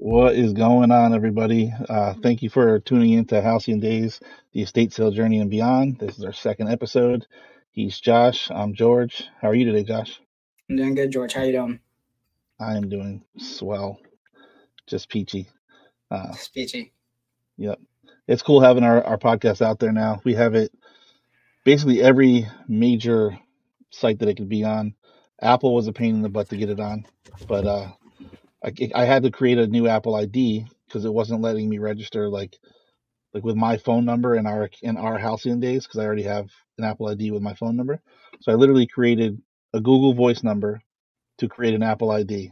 What is going on, everybody? Uh, thank you for tuning in to Halcyon Days, the estate sale journey and beyond. This is our second episode. He's Josh. I'm George. How are you today, Josh? I'm doing good, George. How you doing? I am doing swell, just peachy. Uh, Speechy. yep. It's cool having our, our podcast out there now. We have it basically every major site that it could be on. Apple was a pain in the butt to get it on, but uh, I, I had to create a new Apple ID because it wasn't letting me register like like with my phone number in our in our halcyon days because I already have an Apple ID with my phone number. So I literally created a Google Voice number to create an Apple ID,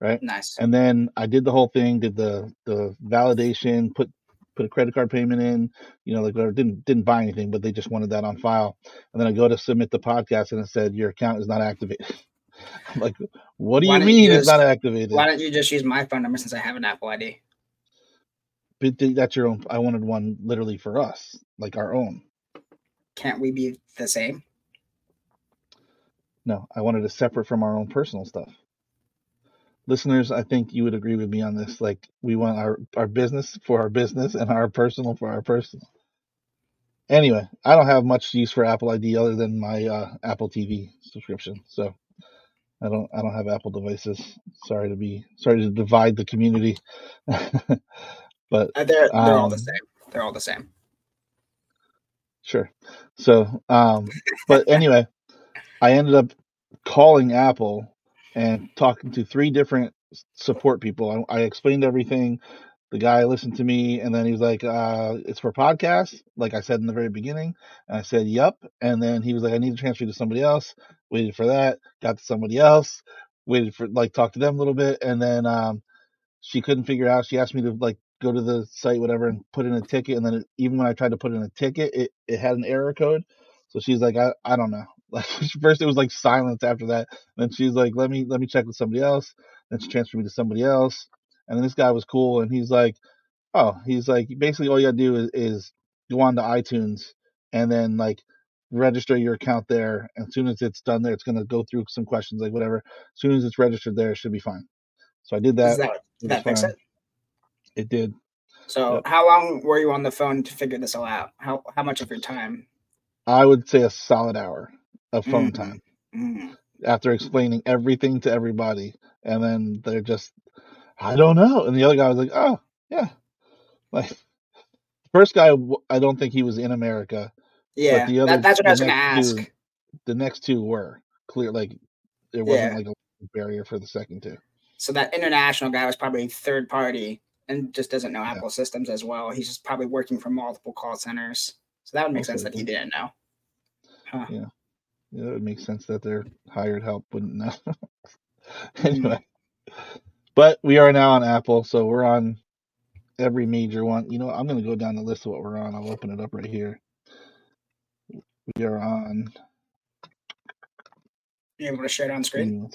right? Nice. And then I did the whole thing, did the the validation, put put a credit card payment in, you know, like or didn't didn't buy anything, but they just wanted that on file. And then I go to submit the podcast and it said your account is not activated. I'm like, what do Why you don't you mean it's not activated? Why don't you just use my phone number since I have an Apple ID? But that's your own. I wanted one literally for us, like our own. Can't we be the same? No, I wanted it separate from our own personal stuff. Listeners, I think you would agree with me on this. Like, we want our, our business for our business and our personal for our personal. Anyway, I don't have much use for Apple ID other than my uh, Apple TV subscription. So I don't I don't have Apple devices. Sorry to be sorry to divide the community. but Uh, they're they're all the Um, same. They're all the same. Sure. So, um, but anyway, I ended up calling Apple and talking to three different support people. I, I explained everything. The guy listened to me, and then he was like, uh, "It's for podcasts," like I said in the very beginning. And I said, "Yup." And then he was like, "I need to transfer you to somebody else." Waited for that. Got to somebody else. Waited for like talk to them a little bit, and then um, she couldn't figure out. She asked me to like go to the site, whatever, and put in a ticket. And then it, even when I tried to put in a ticket, it, it had an error code. So she's like, I, I don't know. Like first it was like silence after that. Then she's like, let me let me check with somebody else. Then she transferred me to somebody else. And then this guy was cool, and he's like, oh, he's like, basically all you gotta do is, is go on to iTunes and then like register your account there. And as soon as it's done there, it's gonna go through some questions, like whatever. As soon as it's registered there, it should be fine. So I did Does that. that fix it? It did. So Yep. how long were you on the phone to figure this all out? How how much of your time? I would say a solid hour of phone Mhm. time Mm. after explaining everything to everybody. And then they're just, I don't know. And the other guy was like, oh, yeah. Like, the first guy, I don't think he was in America. Yeah, the other- that, that's what I was going to ask. two- The next two were clear, like, it wasn't Yeah. like a barrier for the second two. So that international guy was probably third party and just doesn't know Yeah. Apple systems as well. He's just probably working for multiple call centers. So that would make Most sense that he didn't know. Huh. Yeah. Yeah, it would make sense that their hired help wouldn't know. Hmm. anyway, but we are now on Apple, so we're on every major one. You know, I'm going to go down the list of what we're on. I'll open it up right here. We are on. You able to share it on screen?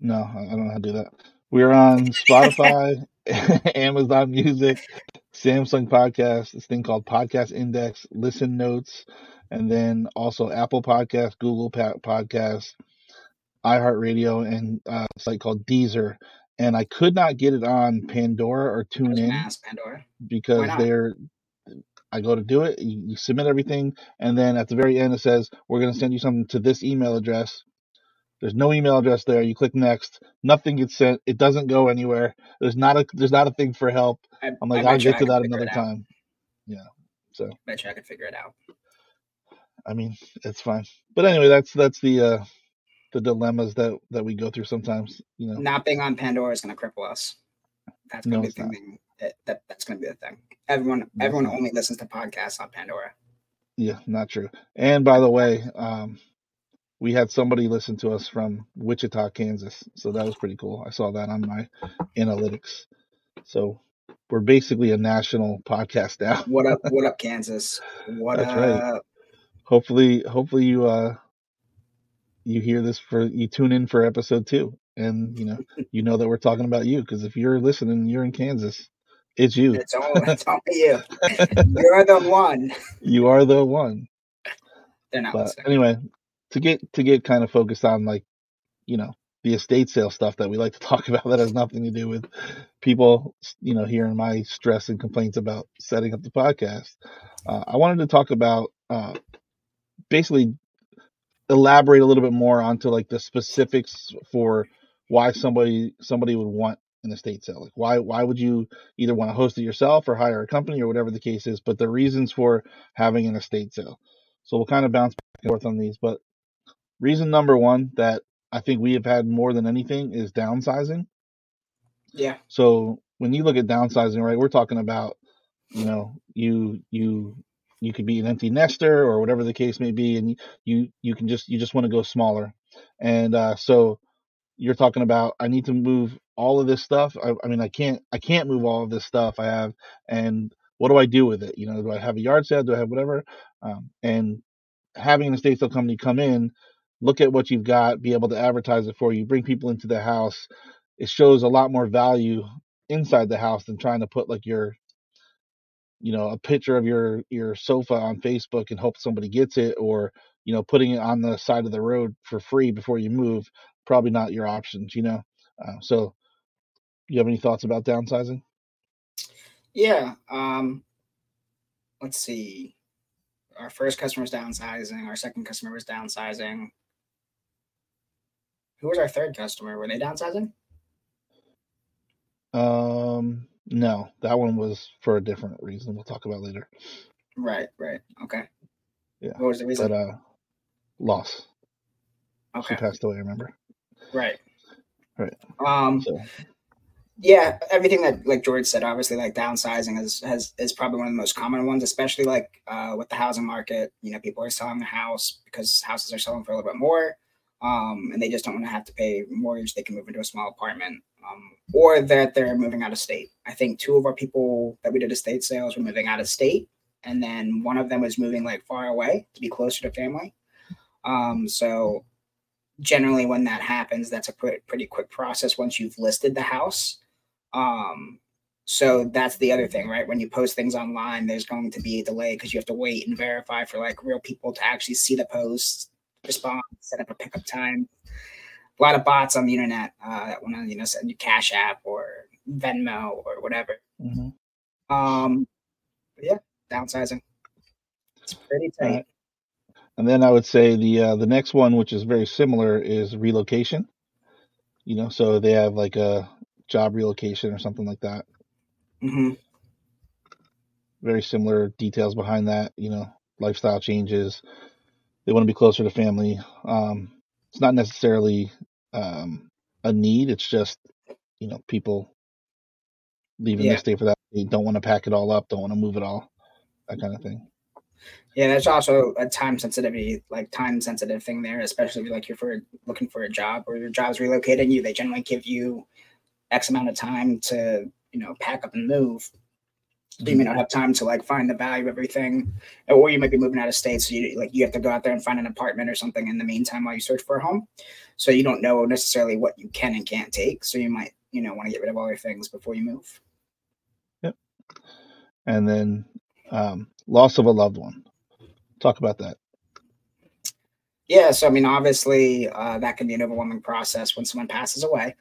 No, I don't know how to do that. We're on Spotify, Amazon Music, Samsung Podcast, this thing called Podcast Index, Listen Notes, and then also Apple Podcast, Google Podcast, iHeartRadio, and uh, a site called Deezer. And I could not get it on Pandora or TuneIn Pandora. because they're. I go to do it, you, you submit everything, and then at the very end it says, We're going to send you something to this email address. There's no email address there. You click next. Nothing gets sent. It doesn't go anywhere. There's not a there's not a thing for help. I, I'm like, I'll get to that another time. Yeah. So I bet you I could figure it out. I mean, it's fine. But anyway, that's that's the uh the dilemmas that that we go through sometimes. You know. Not being on Pandora is going to cripple us. That's going No, to be it's the thing. That, that, that's going to be the thing. Everyone, No, everyone only listens to podcasts on Pandora. Yeah, not true. And by the way, um, we had somebody listen to us from Wichita, Kansas. So that was pretty cool. I saw that on my analytics. So we're basically a national podcast now. What up? what up, Kansas? What That's up? right. Hopefully, hopefully you uh you hear this for you tune in for episode two, and you know you know that we're talking about you because if you're listening, you're in Kansas. It's you. It's all it's only you. You're the one. You are the one. They're not But listening. anyway, to get to get kind of focused on like, you know, the estate sale stuff that we like to talk about that has nothing to do with people, you know, hearing my stress and complaints about setting up the podcast. Uh, I wanted to talk about uh, basically elaborate a little bit more onto like the specifics for why somebody somebody would want an estate sale. Like why why would you either want to host it yourself or hire a company or whatever the case is, but the reasons for having an estate sale. So we'll kind of bounce back and forth on these, but reason number one that I think we have had more than anything is downsizing. Yeah. So when you look at downsizing, right, we're talking about, you know, you you you could be an empty nester or whatever the case may be, and you you can just you just want to go smaller, and uh, so you're talking about I need to move all of this stuff. I, I mean, I can't I can't move all of this stuff I have, and what do I do with it? You know, do I have a yard sale? Do I have whatever? Um, and having an estate sale company come in look at what you've got, be able to advertise it for you, bring people into the house. It shows a lot more value inside the house than trying to put like your you know a picture of your your sofa on Facebook and hope somebody gets it or you know putting it on the side of the road for free before you move probably not your options you know uh, so you have any thoughts about downsizing yeah um let's see our first customer was downsizing our second customer was downsizing who was our third customer? Were they downsizing? Um, no, that one was for a different reason. We'll talk about later. Right, right. Okay. Yeah. What was the reason? But uh, loss. Okay. She passed away. Remember? Right. Right. Um. So yeah, everything that like George said, obviously, like downsizing is has is probably one of the most common ones, especially like uh, with the housing market. You know, people are selling the house because houses are selling for a little bit more um, and they just don't want to have to pay mortgage. They can move into a small apartment, um, or that they're moving out of state. I think two of our people that we did estate sales were moving out of state, and then one of them was moving like far away to be closer to family. Um, so generally, when that happens, that's a pretty, pretty quick process once you've listed the house. Um, so that's the other thing, right? When you post things online, there's going to be a delay because you have to wait and verify for like real people to actually see the post, respond, set up a pickup time. A lot of bots on the internet uh, that want to, you know, send you Cash App or Venmo or whatever. Mm-hmm. Um, yeah, downsizing. It's pretty tight. And then I would say the uh, the next one, which is very similar, is relocation. You know, so they have like a job relocation or something like that. Mm-hmm. Very similar details behind that. You know, lifestyle changes, they want to be closer to family. Um, it's not necessarily um, a need. It's just you know people leaving yeah. the state for that. They don't want to pack it all up. Don't want to move it all. That kind of thing. Yeah, there's also a time sensitivity, like time sensitive thing there, especially like you're for looking for a job or your job's relocating you. They generally give you X amount of time to you know pack up and move you may not have time to like find the value of everything or you might be moving out of state so you like you have to go out there and find an apartment or something in the meantime while you search for a home. So you don't know necessarily what you can and can't take so you might you know want to get rid of all your things before you move. Yep. And then um, loss of a loved one. Talk about that. Yeah so i mean obviously uh, that can be an overwhelming process when someone passes away.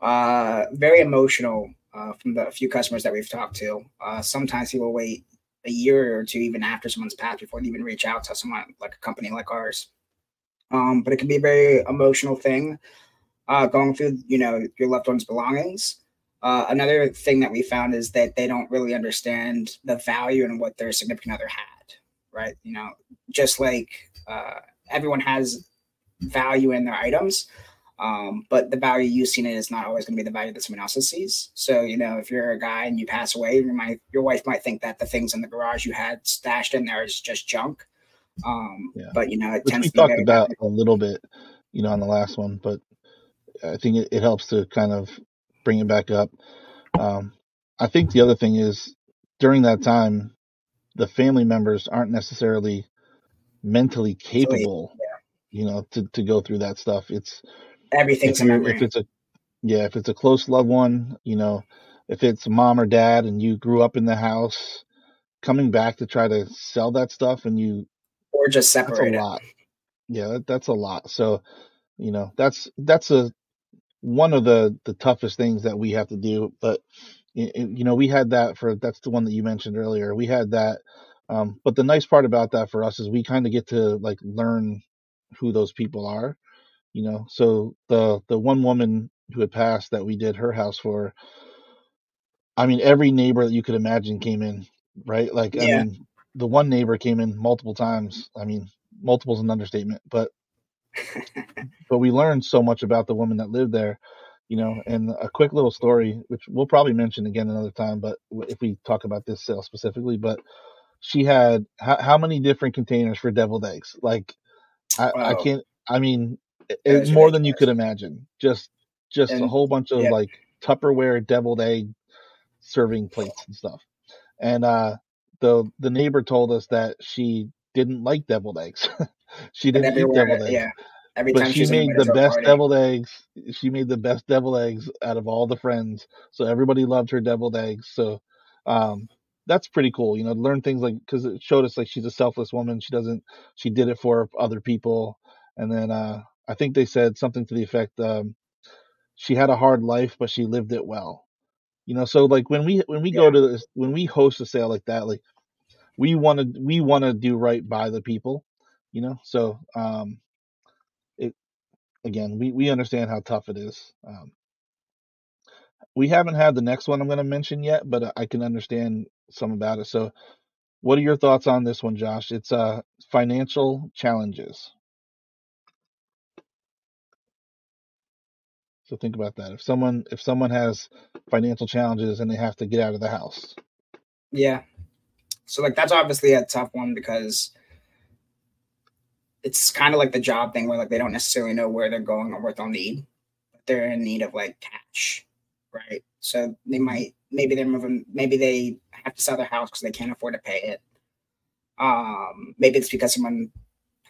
Uh, very emotional uh, from the few customers that we've talked to. Uh, sometimes people wait a year or two even after someone's passed before they even reach out to someone like a company like ours. Um, but it can be a very emotional thing uh, going through, you know, your loved one's belongings. Uh, another thing that we found is that they don't really understand the value and what their significant other had, right? You know, just like uh, everyone has value in their items, um, but the value you see in it is not always going to be the value that someone else sees. So, you know, if you're a guy and you pass away, you might, your wife might think that the things in the garage you had stashed in there is just junk. Um, yeah. But, you know, it Which tends we to talked about a little bit, you know, on the last one, but I think it, it helps to kind of bring it back up. Um, I think the other thing is during that time, the family members aren't necessarily mentally capable, yeah. you know, to, to go through that stuff. It's, everything's if, if it's a yeah, if it's a close loved one, you know, if it's mom or dad and you grew up in the house, coming back to try to sell that stuff and you or just separate a lot. Yeah, that, that's a lot. So, you know, that's that's a one of the the toughest things that we have to do. But you know, we had that for that's the one that you mentioned earlier. We had that, um, but the nice part about that for us is we kind of get to like learn who those people are. You know, so the the one woman who had passed that we did her house for. I mean, every neighbor that you could imagine came in, right? Like, I mean, the one neighbor came in multiple times. I mean, multiple is an understatement, but but we learned so much about the woman that lived there, you know. And a quick little story, which we'll probably mention again another time, but if we talk about this sale specifically, but she had how, how many different containers for deviled eggs? Like, I I can't. I mean, it, That it- is more than you could imagine. Just just a whole bunch of yeah. like Tupperware deviled egg serving plates and stuff. And uh, the the neighbor told us that she didn't like deviled eggs. she didn't eat deviled eggs, yeah. Every but time she made the best party. deviled eggs. She made the best deviled eggs out of all the friends. So everybody loved her deviled eggs. So um, that's pretty cool, you know, to learn things like because it showed us like she's a selfless woman. She doesn't. She did it for other people. And then uh, I think they said something to the effect, um, she had a hard life, but she lived it well. You know, so like when we when we go to this when we host a sale like that, like we want to we want to do right by the people, you know. So um, it again, we we understand how tough it is. Um, we haven't had the next one I'm going to mention yet, but I can understand some about it. So, what are your thoughts on this one, Josh? It's uh financial challenges. So think about that. If someone if someone has financial challenges and they have to get out of the house, Yeah. So like that's obviously a tough one because it's kind of like the job thing where like they don't necessarily know where they're going or what they'll need. But they're in need of like cash, right? So they might maybe they're moving maybe they have to sell their house because they can't afford to pay it. Um, maybe it's because someone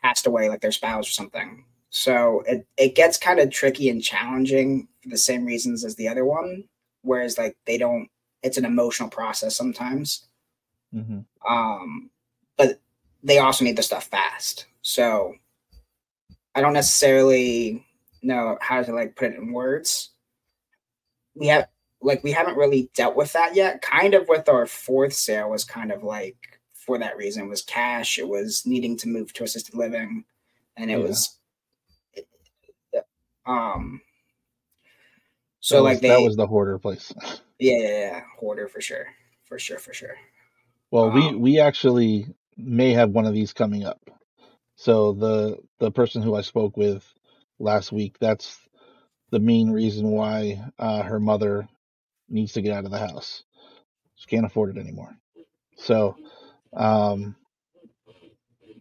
passed away, like their spouse or something. So it, it gets kind of tricky and challenging for the same reasons as the other one. Whereas like they don't it's an emotional process sometimes. hmm Um, but they also need the stuff fast. So I don't necessarily know how to like put it in words. We have like we haven't really dealt with that yet. Kind of with our fourth sale was kind of like for that reason it was cash. It was needing to move to assisted living, and it Yeah. was um. So that like they that was the hoarder place. yeah, yeah yeah hoarder for sure for sure for sure. Well, we Um, we actually may have one of these coming up. So the the person who I spoke with last week, that's the main reason why uh, her mother needs to get out of the house. She can't afford it anymore. So, um,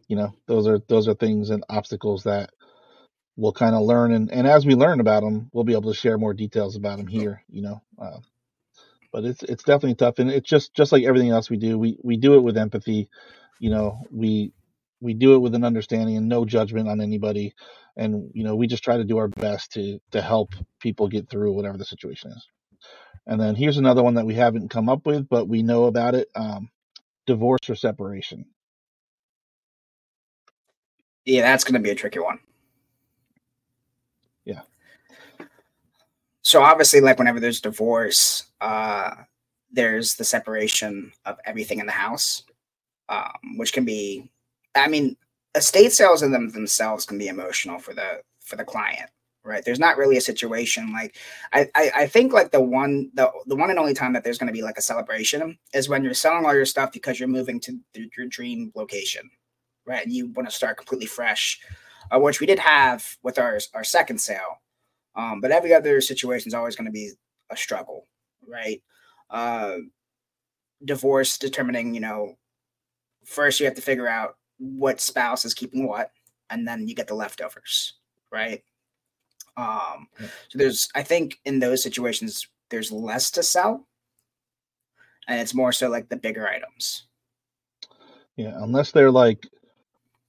you know, those are those are things and obstacles that we'll kind of learn, and and as we learn about them, we'll be able to share more details about them here. You know, uh, but it's it's definitely tough, and it's just just like everything else we do. We we do it with empathy. You know, we we do it with an understanding and no judgment on anybody, and you know, we just try to do our best to to help people get through whatever the situation is. And then here's another one that we haven't come up with, but we know about it: um, divorce or separation. yeah, that's gonna be a tricky one. Yeah. So obviously like whenever there's divorce uh there's the separation of everything in the house um which can be i mean estate sales in them themselves can be emotional for the for the client right? There's not really a situation like i i, I think like the one the, the one and only time that there's going to be like a celebration is when you're selling all your stuff because you're moving to th- your dream location right? And you want to start completely fresh uh, which we did have with our our second sale um, but every other situation is always going to be a struggle, right? Uh, divorce determining, you know, first you have to figure out what spouse is keeping what, and then you get the leftovers, right? Um, so there's, I think, in those situations, there's less to sell, and it's more so like the bigger items. Yeah, unless they're like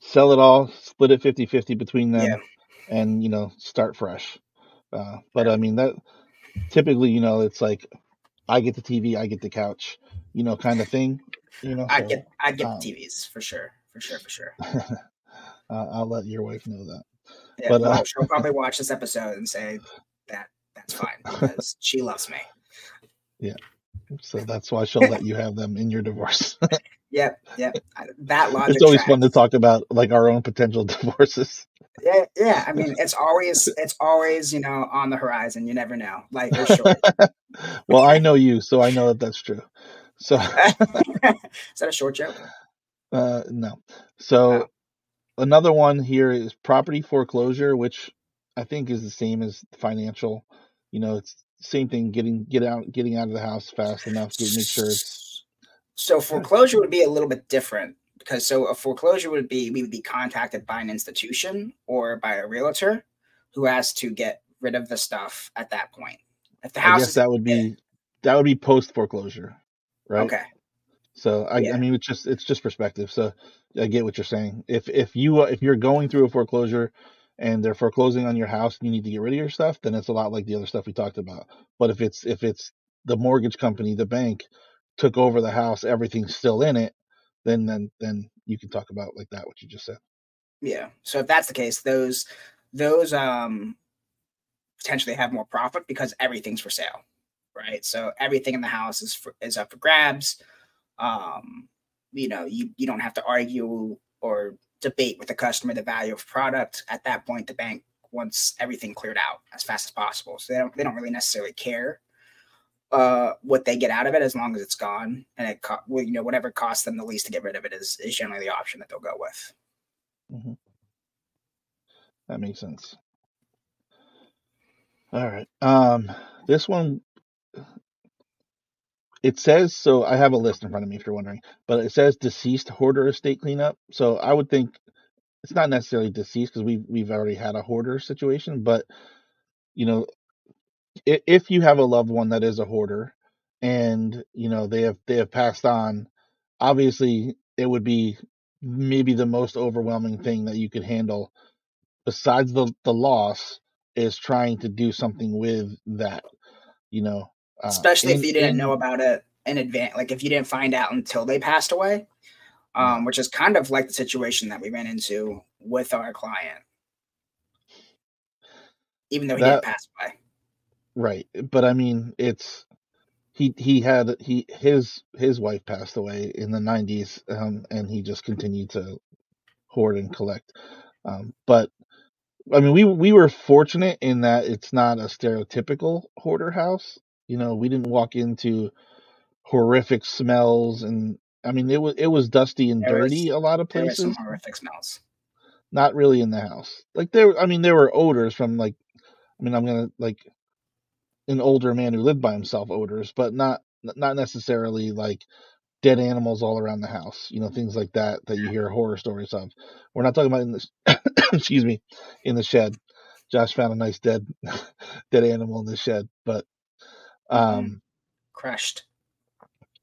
sell it all, split it 50-50 between them, Yeah. and you know start fresh. Uh, but I mean that typically, you know, it's like I get the TV, I get the couch, you know, kind of thing. You know, I so get, I get um, the TVs for sure, for sure, for sure. uh, I'll let your wife know that. Yeah, But, well, uh, she'll probably watch this episode and say that That's fine because she loves me. Yeah. So that's why she'll let you have them in your divorce. Yep, yep. That logic. It's always fun to talk about like our own potential divorces. Yeah, yeah. I mean, it's always it's always you know on the horizon. You never know. Like for sure. well, I know you, so I know that that's true. So is that a short joke? Uh, no. So oh. another one here is property foreclosure, which I think is the same as financial. You know, it's same thing. Getting get out, getting out of the house fast enough to make sure it's. So foreclosure would be a little bit different because so a foreclosure would be we would be contacted by an institution or by a realtor who has to get rid of the stuff at that point. If the house, I guess that would be that would be post foreclosure, right? Okay. So I, yeah. I mean, it's just it's just perspective. So I get what you're saying. If if you if you're going through a foreclosure and they're foreclosing on your house and you need to get rid of your stuff, then it's a lot like the other stuff we talked about. But if it's if it's the mortgage company, the bank took over the house, everything's still in it, then then then you can talk about like that what you just said. Yeah. So if that's the case, those those um potentially have more profit because everything's for sale, right? So everything in the house is for, is up for grabs. Um, you know, you you don't have to argue or debate with the customer the value of product. At that point, the bank wants everything cleared out as fast as possible. So they don't they don't really necessarily care uh, what they get out of it as long as it's gone and it co- you know whatever costs them the least to get rid of it is is generally the option that they'll go with. Mm-hmm. That makes sense. All right. Um, this one it says so. I have a list in front of me if you're wondering, but it says deceased hoarder estate cleanup. So I would think it's not necessarily deceased because we we've already had a hoarder situation, but you know if you have a loved one that is a hoarder and you know they have they have passed on obviously it would be maybe the most overwhelming thing that you could handle besides the the loss is trying to do something with that you know uh, especially in, if you didn't in, know about it in advance like if you didn't find out until they passed away um, which is kind of like the situation that we ran into with our client. Even though he that, didn't pass away Right, but I mean, it's he he had he his his wife passed away in the 90s um, and he just continued to hoard and collect um, but i mean we we were fortunate in that it's not a stereotypical hoarder house you know we didn't walk into horrific smells and i mean it was it was dusty and there dirty a lot of places there some horrific smells. Not really in the house like there i mean there were odors from like i mean i'm gonna like an older man who lived by himself odors, but not not necessarily like dead animals all around the house. You know, things like that that you hear horror stories of. We're not talking about in the excuse me, in the shed. Josh found a nice dead dead animal in the shed, but mm-hmm. um, crushed.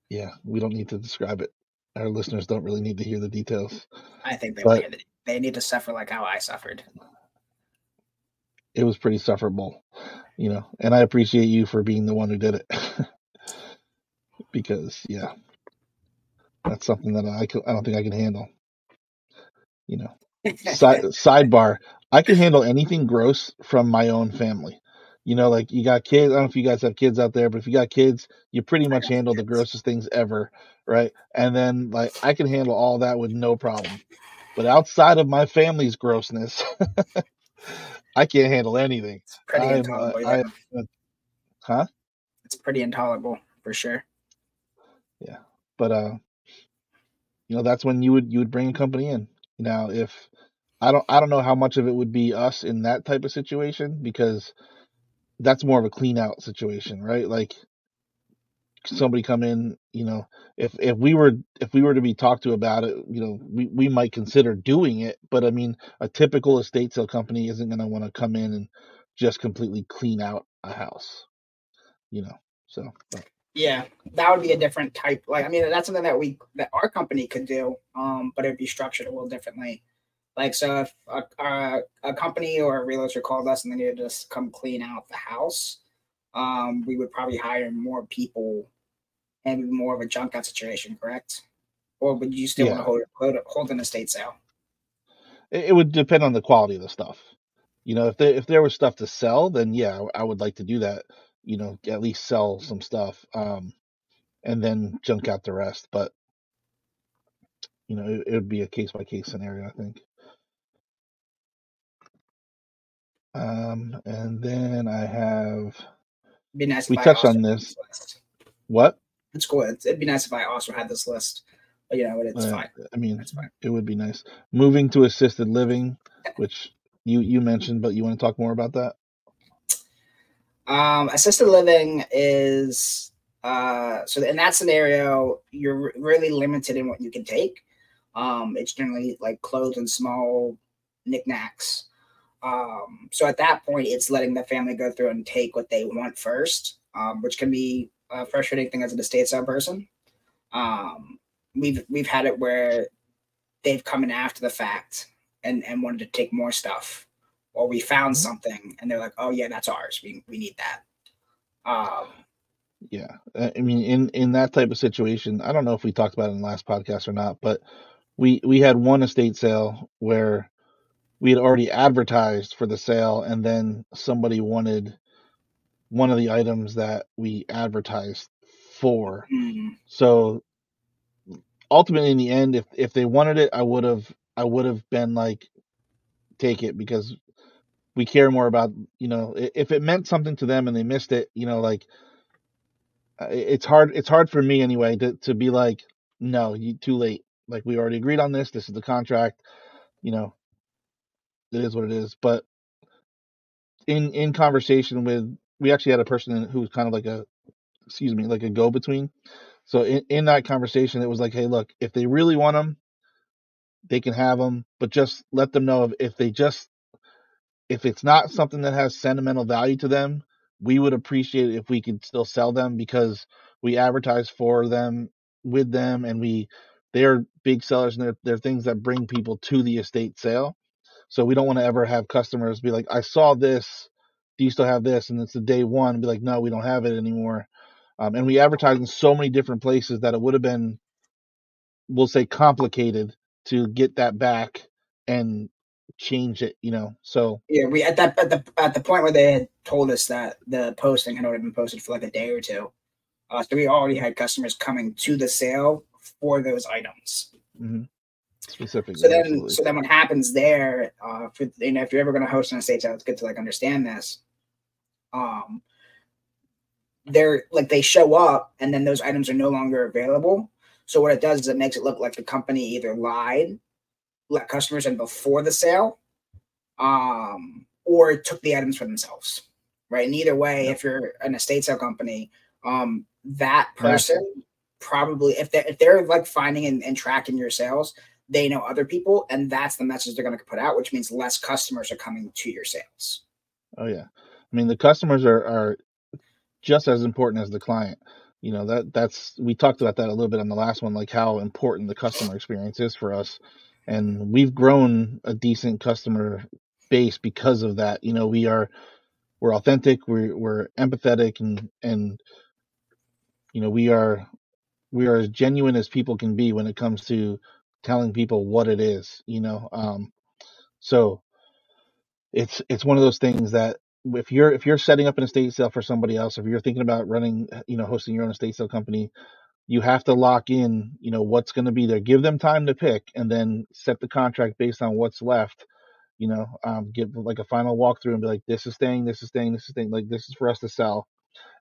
Yeah, we don't need to describe it. Our listeners don't really need to hear the details. I think they but, they need to suffer like how I suffered. It was pretty sufferable you know, and I appreciate you for being the one who did it because yeah, that's something that I I don't think I can handle. You know, Side, sidebar, I can handle anything gross from my own family. You know, like you got kids. I don't know if you guys have kids out there, but if you got kids, you pretty much handle the grossest things ever, right? And then like I can handle all that with no problem. But outside of my family's grossness, I can't handle anything. It's pretty I'm, intolerable. Uh, yeah. huh? It's pretty intolerable for sure. Yeah, but uh, you know that's when you would you would bring a company in. Now, if I don't I don't know how much of it would be us in that type of situation because that's more of a clean out situation, right? Like somebody come in, you know, if if we were if we were to be talked to about it, you know, we, we might consider doing it. But I mean, a typical estate sale company isn't going to want to come in and just completely clean out a house, you know. So. But. Yeah, that would be a different type. Like, I mean, that's something that we that our company could do, um, but it'd be structured a little differently. Like, so if a, a, a company or a realtor called us and they needed to just come clean out the house, um, we would probably hire more people and more of a junk out situation, correct? Or would you still yeah. want to hold, hold, hold an estate sale? It would depend on the quality of the stuff. You know, if there if there was stuff to sell, then yeah, I would like to do that. You know, at least sell some stuff, um, and then junk out the rest. But you know, it, it would be a case by case scenario, I think. Um, and then I have. Be nice. We touched on this. this what? It's cool. It'd be nice if I also had this list. But you know, it's uh, fine. I mean, it's fine. It would be nice. Moving to assisted living, which you you mentioned, but you want to talk more about that? Um, assisted living is uh, so in that scenario, you're really limited in what you can take. Um, it's generally like clothes and small knickknacks. Um, so at that point, it's letting the family go through and take what they want first, um, which can be a frustrating thing as an estate sale person. Um, we've we've had it where they've come in after the fact and and wanted to take more stuff, or we found mm-hmm. something and they're like, "Oh yeah, that's ours. We we need that." Um, yeah, I mean, in in that type of situation, I don't know if we talked about it in the last podcast or not, but we we had one estate sale where we had already advertised for the sale and then somebody wanted one of the items that we advertised for. Mm-hmm. So ultimately in the end if if they wanted it I would have I would have been like take it because we care more about, you know, if it meant something to them and they missed it, you know, like it's hard it's hard for me anyway to to be like no, you too late. Like we already agreed on this. This is the contract. You know, it is what it is. But in in conversation with, we actually had a person who was kind of like a, excuse me, like a go between. So in, in that conversation, it was like, hey, look, if they really want them, they can have them, but just let them know if, if they just if it's not something that has sentimental value to them, we would appreciate it if we could still sell them because we advertise for them with them and we they're big sellers and they're, they're things that bring people to the estate sale. So we don't want to ever have customers be like, I saw this. Do you still have this? And it's the day one. Be like, no, we don't have it anymore. Um, and we advertise in so many different places that it would have been, we'll say, complicated to get that back and change it. You know, so yeah, we at that at the at the point where they had told us that the posting had already been posted for like a day or two. Uh, so we already had customers coming to the sale for those items. Mm-hmm. Specifically. So then, absolutely. so then, what happens there? Uh, for, you know, if you're ever going to host an estate sale, it's good to like understand this. Um, they're like they show up, and then those items are no longer available. So what it does is it makes it look like the company either lied, let customers in before the sale, um, or took the items for themselves. Right. And either way, if you're an estate sale company, um, that person probably if they if they're like finding and, and tracking your sales, they know other people, and that's the message they're going to put out, which means less customers are coming to your sales. Oh yeah, I mean the customers are are just as important as the client. You know that that's we talked about that a little bit on the last one, like how important the customer experience is for us, and we've grown a decent customer base because of that. You know, we are we're authentic, we're we're empathetic, and and you know we are we are as genuine as people can be when it comes to telling people what it is you know um so it's it's one of those things that if you're if you're setting up an estate sale for somebody else if you're thinking about running you know hosting your own estate sale company you have to lock in you know what's going to be there give them time to pick and then set the contract based on what's left you know um, give like a final walkthrough and be like this is staying this is staying this is staying like this is for us to sell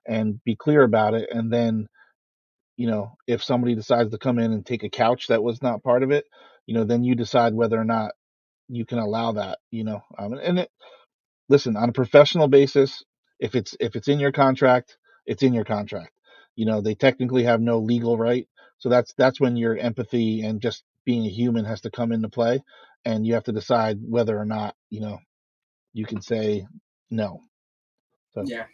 and be clear about it and then you know, if somebody decides to come in and take a couch that was not part of it, you know, then you decide whether or not you can allow that, you know. Um, and it, listen, on a professional basis, if it's if it's in your contract, it's in your contract. You know, they technically have no legal right. So that's that's when your empathy and just being a human has to come into play, and you have to decide whether or not you know you can say no. So. Yeah.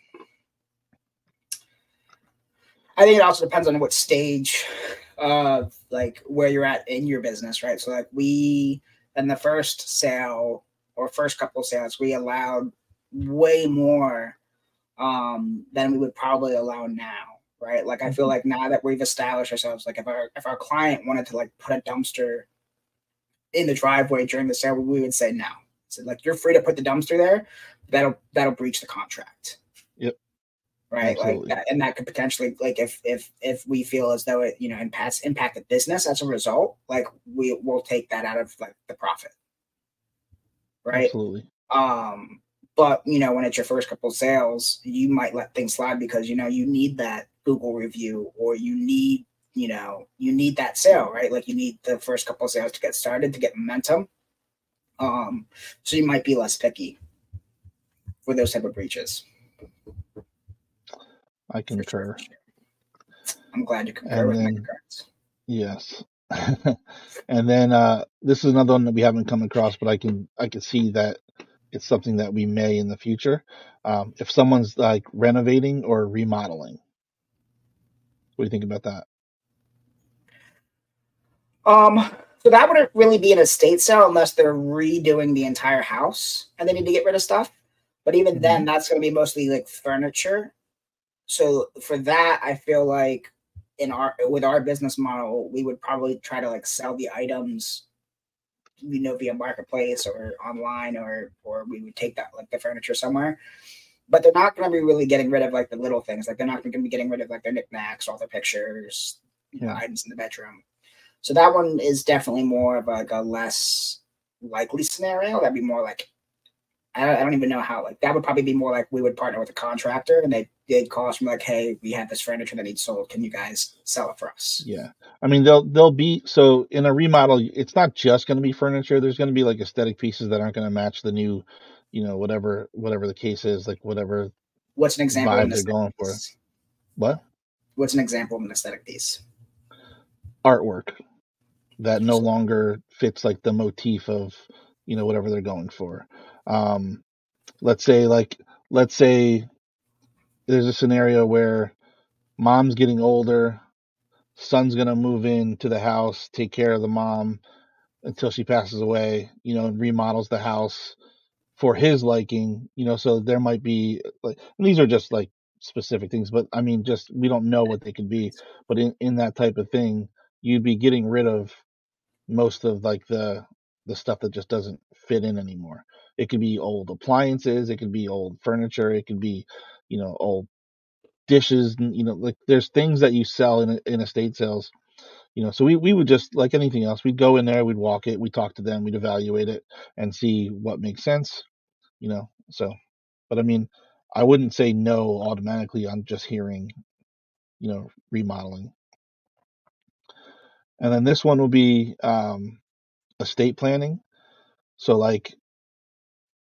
I think it also depends on what stage of like where you're at in your business, right? So like we in the first sale or first couple sales, we allowed way more um than we would probably allow now, right? Like I feel mm-hmm. like now that we've established ourselves, like if our if our client wanted to like put a dumpster in the driveway during the sale, we would say no. So like you're free to put the dumpster there. That'll that'll breach the contract. Yep. Right. Absolutely. Like that, and that could potentially like if if if we feel as though it you know impacts impact the business as a result, like we will take that out of like the profit. Right. Absolutely. Um, but you know, when it's your first couple of sales, you might let things slide because you know you need that Google review or you need, you know, you need that sale, right? Like you need the first couple of sales to get started to get momentum. Um, so you might be less picky for those type of breaches. I concur. I'm glad you concur And with my then-. Yes. and then uh this is another one that we haven't come across, but I can I can see that it's something that we may in the future. Um, if someone's like renovating or remodeling. What do you think about that? Um, so that wouldn't really be an estate sale unless they're redoing the entire house and they need to get rid of stuff. But even then, that's going to be mostly like furniture. So for that, I feel like in our with our business model, we would probably try to like sell the items, you know, via marketplace or online, or or we would take that like the furniture somewhere. But they're not going to be really getting rid of like the little things. Like they're not going to be getting rid of like their knickknacks, all their pictures, you know, Yeah. items in the bedroom. So that one is definitely more of like a less likely scenario. That'd be more like I don't, I don't even know how. Like that would probably be more like we would partner with a contractor and they they'd call us from like, hey, we have this furniture that needs sold. Can you guys sell it for us? Yeah. I mean they'll they'll be so in a remodel it's not just going to be furniture. There's going to be like aesthetic pieces that aren't going to match the new, you know, whatever whatever the case is, like whatever What's an example of vibe they're going for. What? What's an example of an aesthetic piece? artwork that no longer fits like the motif of you know whatever they're going for um let's say like let's say there's a scenario where mom's getting older son's to move into the house take care of the mom until she passes away you know and remodels the house for his liking you know so there might be like these are just like specific things but i mean just we don't know what they could be but in in that type of thing you'd be getting rid of most of like the the stuff that just doesn't fit in anymore. It could be old appliances, it could be old furniture, it could be, you know, old dishes, you know, like there's things that you sell in in estate sales. You know, so we, we would just like anything else, we'd go in there, we'd walk it, we'd talk to them, we'd evaluate it and see what makes sense, you know. So but I mean, I wouldn't say no automatically on just hearing, you know, remodeling. And then this one will be um estate planning. So like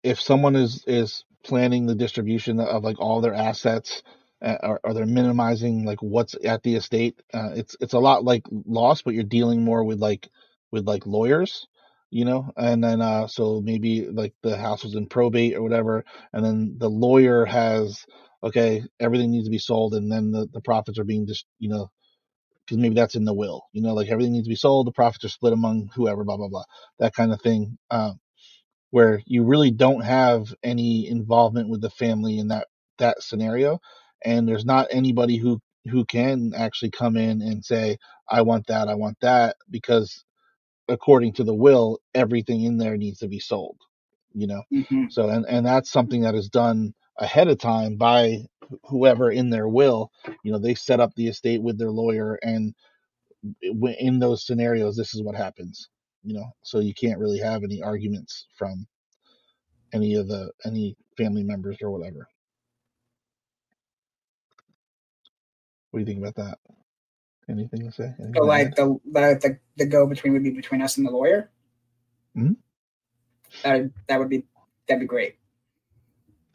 if someone is is planning the distribution of like all their assets uh, or, they're minimizing like what's at the estate, uh, it's it's a lot like loss, but you're dealing more with like with like lawyers, you know. And then uh so maybe like the house was in probate or whatever, and then the lawyer has okay everything needs to be sold, and then the the profits are being just you know because maybe that's in the will, you know, like everything needs to be sold, the profits are split among whoever, blah blah blah, that kind of thing, um, where you really don't have any involvement with the family in that that scenario, and there's not anybody who who can actually come in and say, I want that, I want that, because according to the will, everything in there needs to be sold, you know. Mhm. So and and that's something that is done ahead of time by whoever in their will. You know, they set up the estate with their lawyer, and in those scenarios, this is what happens. You know, so you can't really have any arguments from any of the any family members or whatever. What do you think about that? Anything to say? Anything So like the the the, go between would be between us and the lawyer. Mhm. That that would be that'd be great.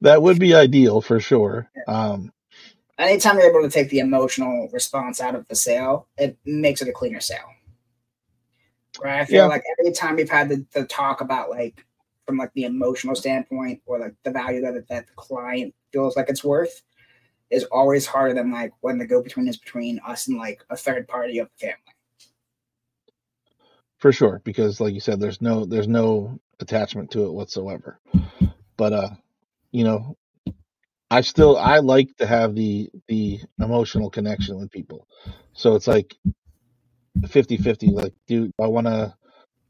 that would be ideal for sure. Um, Anytime you're able to take the emotional response out of the sale, it makes it a cleaner sale. Right. I feel Yeah. like every time we've had the, the talk about like from like the emotional standpoint or like the value that that the client feels like it's worth is always harder than like when the go between is between us and like a third party of the family. for sure because like you said there's no there's no attachment to it whatsoever but uh you know i still i like to have the the emotional connection with people so it's like 50 50 like do i want to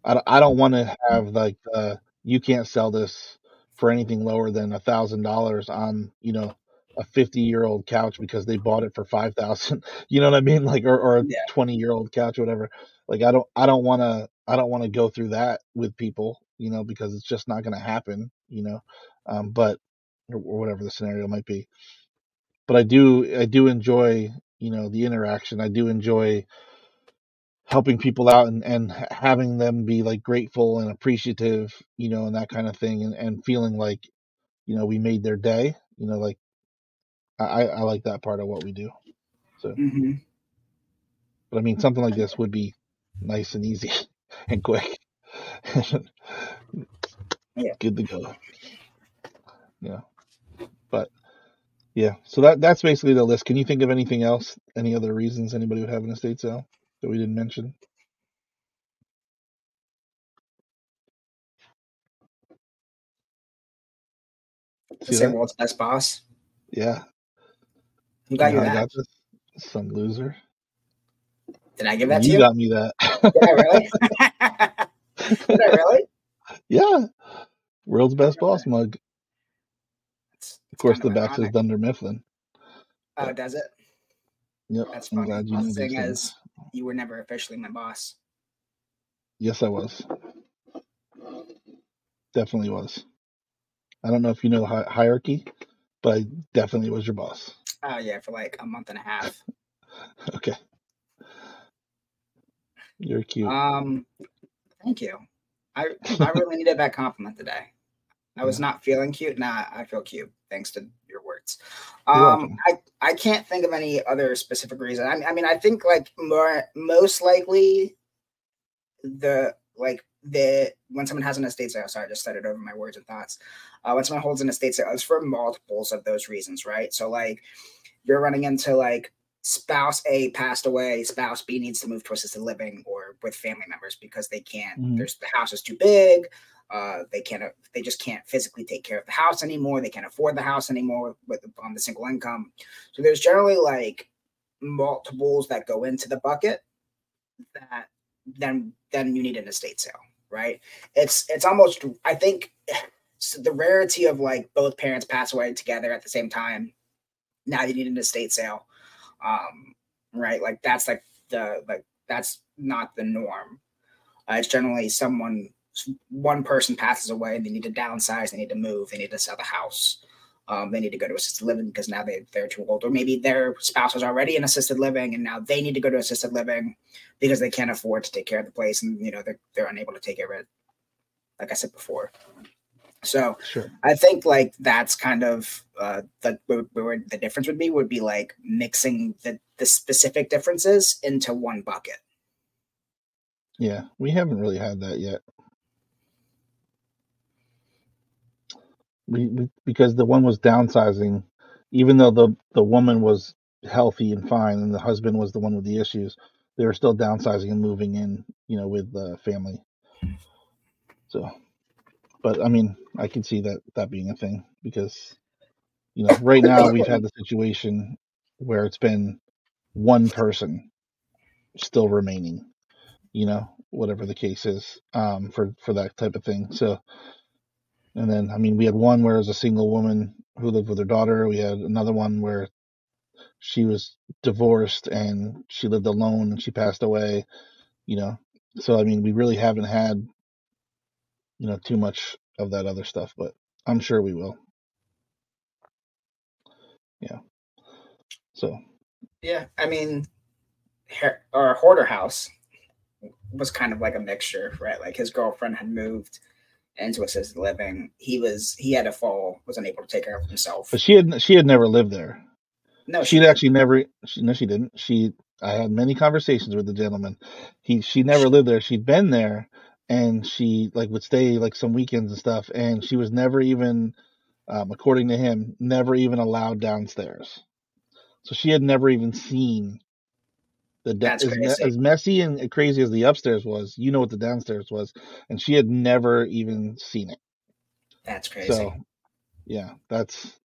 I don't, I don't want to have like uh, you can't sell this for anything lower than a thousand dollars on you know a 50 year old couch because they bought it for 5000 you know what i mean? Like or, or a Yeah. 20 year old couch or whatever. Like i don't i don't want to i don't want to go through that with people you know because it's just not going to happen you know um but or, or whatever the scenario might be. But i do i do enjoy you know the interaction. I do enjoy helping people out and, and having them be like grateful and appreciative you know and that kind of thing and, and feeling like you know we made their day you know like I, I like that part of what we do so. Hmm but i mean something like this would be nice and easy and quick. Yeah. good to go. Yeah. But yeah so that that's basically the list. Can you think of anything else? Any other reasons anybody would have an estate sale that we didn't mention see Say that world's best boss. yeah Who got You you know how I that? got this some loser Did I give that to you you? got me that Did I really? Did I really? Yeah, world's best boss mug. It's, Of course, the back says. Dunder Mifflin. Oh, does it? Yep, That's I'm glad you the thing is, you were never officially my boss. Yes, I was. Definitely was. I don't know if you know hi- hierarchy, but I definitely was your boss. Oh yeah, for like a month and a half. Okay, you're cute. Um, thank you. I I really needed that compliment today. I was Yeah. not feeling cute. Nah, I feel cute thanks to your words. Um. I I can't think of any other specific reason. I, I mean, I think like more most likely the like the when someone has an estate sale. Sorry, I just started over my words and thoughts. Uh, when someone holds an estate sale, it's for multiples of those reasons, right? So like you're running into like spouse A passed away, spouse B needs to move to assisted living or with family members because they can't. Mhm. There's the house is too big. Uh, they can't. They just can't physically take care of the house anymore. They can't afford the house anymore with on the single income. So there's generally like multiples that go into the bucket that then then you need an estate sale, right? It's it's almost I think so the rarity of like both parents pass away together at the same time. Now you need an estate sale, um, right? Like that's like the like that's not the norm. Uh, it's generally someone one person passes away and they need to downsize, they need to move, they need to sell the house. Um, they need to go to assisted living because now they, they're too old, or maybe their spouse was already in assisted living and now they need to go to assisted living because they can't afford to take care of the place and you know they're, they're unable to take care of it like i said before so Sure. i think like that's kind of uh the where, the difference would be would be like mixing the the specific differences into one bucket Yeah, we haven't really had that yet. We, we because the one was downsizing, even though the the woman was healthy and fine, and the husband was the one with the issues, they were still downsizing and moving in, you know, with the family. So, but I mean, I can see that that being a thing because, you know, right now we've had the situation where it's been one person still remaining, you know, whatever the case is, um, for for that type of thing. So, and then I mean, we had one where it was a single woman who lived with her daughter. We had another one where she was divorced and she lived alone and she passed away, you know. So I mean, we really haven't had, you know, too much of that other stuff, but I'm sure we will. Yeah. So yeah i mean her, our hoarder house was kind of like a mixture right like his girlfriend had moved into assisted living he was he had a fall was unable to take care of himself but she had she had never lived there. no She'd she actually never. She, no, she didn't. She. I had many conversations with the gentleman. He. She never lived there. She'd been there, and she like would stay like some weekends and stuff. And she was never even, um, according to him, never even allowed downstairs. So she had never even seen the da- That's as, as messy and crazy as the upstairs was. You know what the downstairs was, and she had never even seen it. that's crazy So, yeah, that's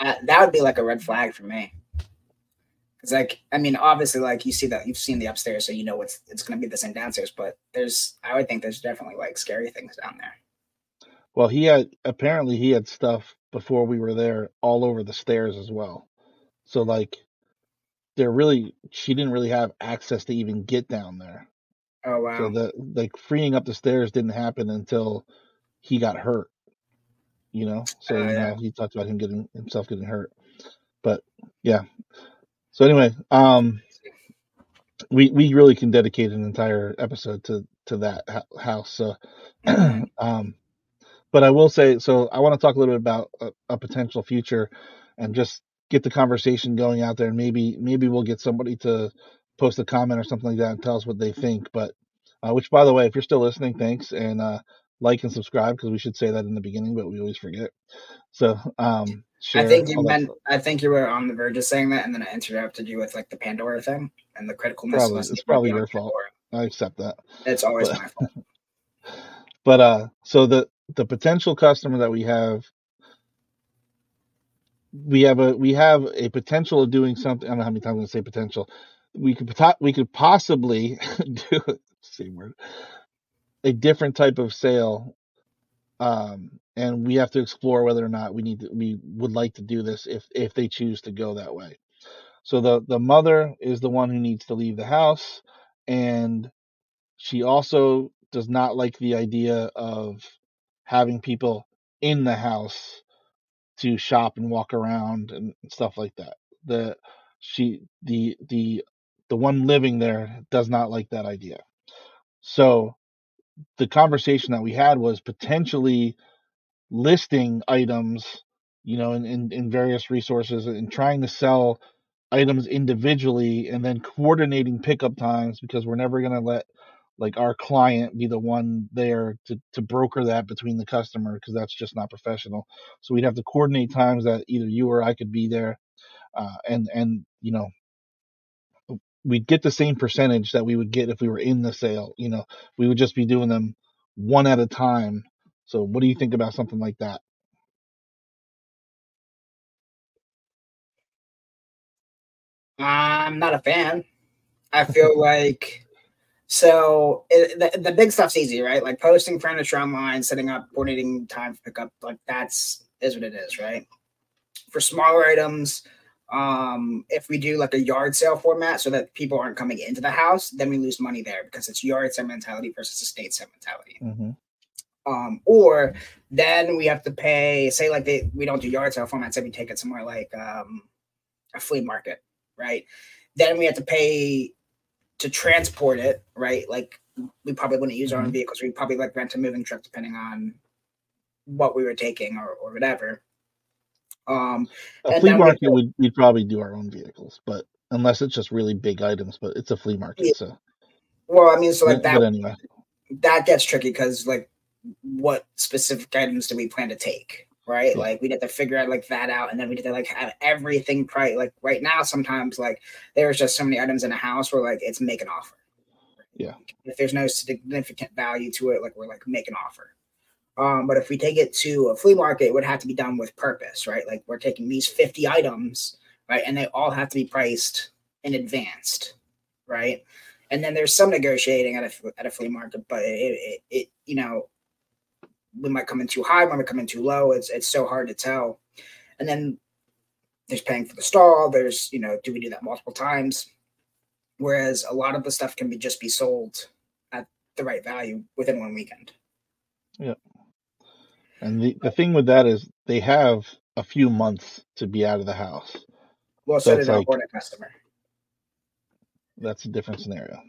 uh, that would be like a red flag for me Because like I mean, obviously, like you see that you've seen the upstairs, so you know it's it's going to be the same downstairs. But there's I would think there's definitely like scary things down there. Well, he had apparently he had stuff before we were there all over the stairs as well. So like there really she didn't really have access to even get down there. Oh wow! So the like freeing up the stairs didn't happen until he got hurt. You know, so you yeah. he talked about him getting himself getting hurt. But yeah. So anyway, um, we we really can dedicate an entire episode to to that house. So, Mhm. um, but I will say, so I want to talk a little bit about a, a potential future, and just get the conversation going out there, and maybe maybe we'll get somebody to post a comment or something like that and tell us what they think. But uh, which, by the way, if you're still listening, thanks and uh, like and subscribe because we should say that in the beginning, but we always forget. So um, share. I think you meant. I think you were on the verge of saying that, and then I interrupted you with like the Pandora thing and the criticalness. Probably- it's probably your fault. Pandora. I accept that. It's always But- my fault. But uh, so the the potential customer that we have, we have a we have a potential of doing something. I don't know how many times I'm going to say potential. We could we could possibly do same word, a different type of sale, um, and we have to explore whether or not we need to, we would like to do this if if they choose to go that way. So the the mother is the one who needs to leave the house, and she also does not like the idea of having people in the house to shop and walk around and stuff like that. The she the the the one living there does not like that idea. So the conversation that we had was potentially listing items, you know, in, in, in various resources and trying to sell items individually and then coordinating pickup times because we're never to let like our client be the one there to, to broker that between the customer because that's just not professional. So we'd have to coordinate times that either you or i could be there uh, and and you know we'd get the same percentage that we would get if we were in the sale you know? We would just be doing them one at a time. So what do you think about something like that? I'm not a fan. I feel like so it, the, the big stuff's easy, right? Like posting furniture online, setting up, coordinating time for pickup, like that's is what it is, right? For smaller items, um, if we do like a yard sale format so that people aren't coming into the house, then we lose money there because it's yard sale mentality versus estate sale mentality. mm-hmm. Um, or then we have to pay, say like they we don't do yard sale format, say we take it somewhere like um, a flea market, right? Then we have to pay to transport it, right? Like we probably wouldn't use our own Mhm. vehicles. We'd probably like rent a moving truck depending on what we were taking or, or whatever. Um, a flea we market go- would we'd probably do our own vehicles but unless it's just really big items but it's a flea market Yeah. so well, I mean, so like that anyway that gets tricky because like what specific items do we plan to take right? Like we'd have to figure out like that out and then we'd have to like have everything price like right now sometimes like there's just so many items in a house where like it's make an offer. Yeah. if there's no significant value to it like we're like make an offer. Um, but if we take it to a flea market it would have to be done with purpose right? Like we're taking these 50 items right and they all have to be priced in advance right? And then there's some negotiating at a at a flea market, but it, it, it you know we might come in too high, we might come in too low. It's it's so hard to tell. And then there's paying for the stall. There's you know, do we do that multiple times? Whereas a lot of the stuff can be just be sold at the right value within one weekend. Yeah. And the, the thing with that is they have a few months to be out of the house Well, So so did our like- customer. that's a different scenario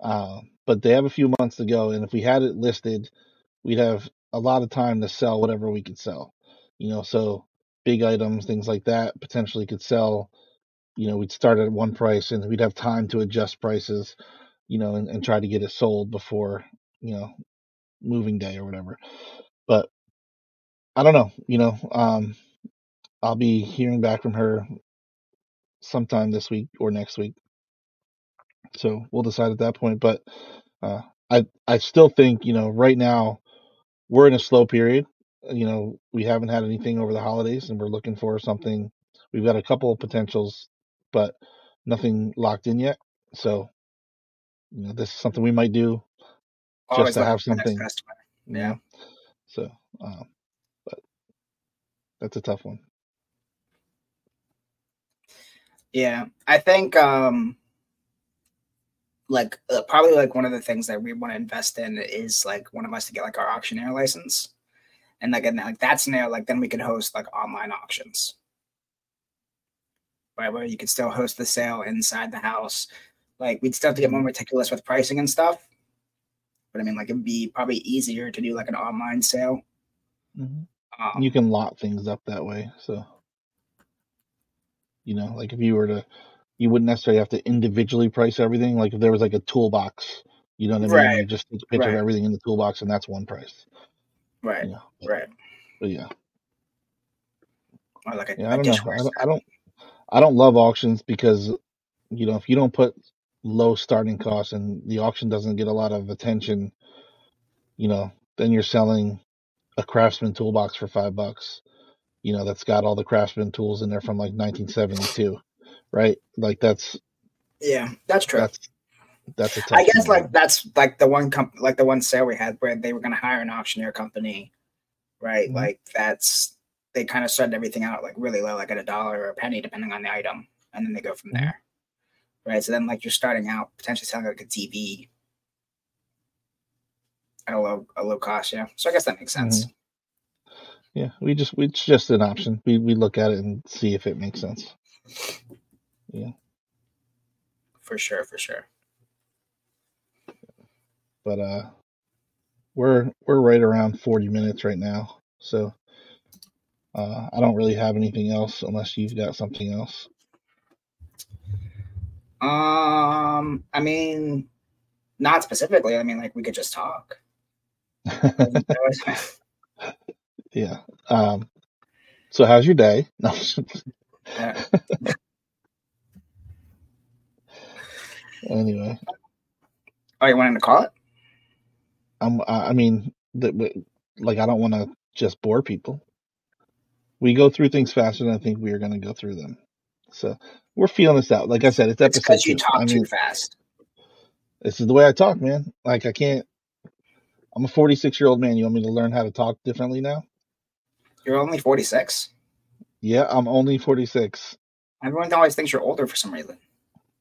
uh, but they have a few months to go and if we had it listed we'd have a lot of time to sell whatever we could sell you know so big items things like that potentially could sell you know we'd start at one price and we'd have time to adjust prices you know and, and try to get it sold before you know moving day or whatever. But i don't know you know um i'll be hearing back from her sometime this week or next week. So we'll decide at that point but uh i i still think you know right now we're in a slow period you know we haven't had anything over the holidays and we're looking for something we've got a couple of potentials but nothing locked in yet. So, you know, this is something we might do Always just to have for the next something. Yeah. So, um, but that's a tough one. Yeah, I think um like uh, probably like one of the things that we want to invest in is like one of us to get like our auctioneer license, and like and like that scenario, like then we could host like online auctions, right? Where you could still host the sale inside the house. Like we'd still have to get more meticulous with pricing and stuff, but I mean, like it'd be probably easier to do like an online sale. Mhm. Um, You can lot things up that way. So, you know, like if you were to, you wouldn't necessarily have to individually price everything. Like if there was like a toolbox, you know what I mean? Right, You just take a picture right. of everything in the toolbox and that's one price. right, know, but, right, but yeah, or like a, yeah, I don't know. I don't. I don't, I don't love auctions because, you know, if you don't put low starting costs and the auction doesn't get a lot of attention, you know, then you're selling a craftsman toolbox for five bucks. You know, that's got all the craftsman tools in there from like 1972, right? Like that's Yeah, that's true. that's that's a tough I guess thing. like that's like the one comp like the one sale we had where they were gonna hire an auctioneer company, right? Mhm. Like that's they kind of started everything out like really low, like at a dollar or a penny, depending on the item, and then they go from Mhm. there, right? So then like you're starting out potentially selling like a TV at a low a low cost, yeah. So I guess that makes sense. yeah, we just we, it's just an option. We we look at it and see if it makes sense. For sure, for sure. But uh, we're we're right around 40 minutes right now, so uh, I don't really have anything else unless you've got something else. Um, I mean, not specifically. I mean, like we could just talk. yeah. Um. So how's your day? No. Yeah. Anyway, oh, you wanted to call it? I'm. I mean, that like I don't want to just bore people. We go through things faster than I think we are going to go through them. So we're feeling this out. Like I said, it's episode because you talk I too fast. this is the way I talk, man. Like I can't. I'm a 46 year old man. You want me to learn how to talk differently now? You're only 46. Yeah, I'm only 46. Everyone always thinks you're older for some reason.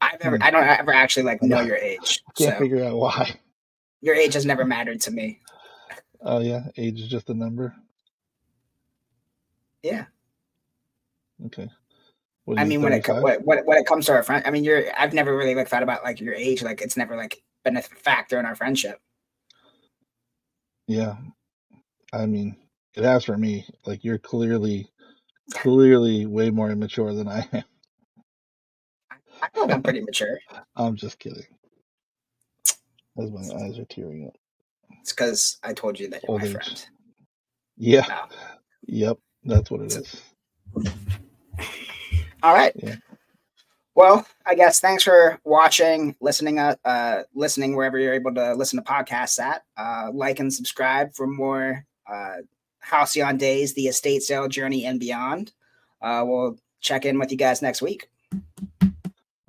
I've ever, Hmm. I don't ever actually like know your age. I Can't So figure out why. your age has never mattered to me. Oh yeah, age is just a number. Yeah, Okay. What I mean when it 35? when, when, when it comes to our friend, I mean you're. I've never really like thought about like your age. Like it's never like been a factor in our friendship. Yeah. I mean, it has for me. Like you're clearly, clearly way more immature than I am. I feel like I'm pretty mature. I'm just kidding. As my eyes are tearing up. It's because I told you that you're Old my age. friend. Yeah. No. Yep. That's what it is. All right. Yeah. Well, I guess thanks for watching, listening, uh, uh, listening wherever you're able to listen to podcasts at. Uh, like and subscribe for more uh, Halcyon Days, the estate sale journey, and beyond. Uh, we'll check in with you guys next week.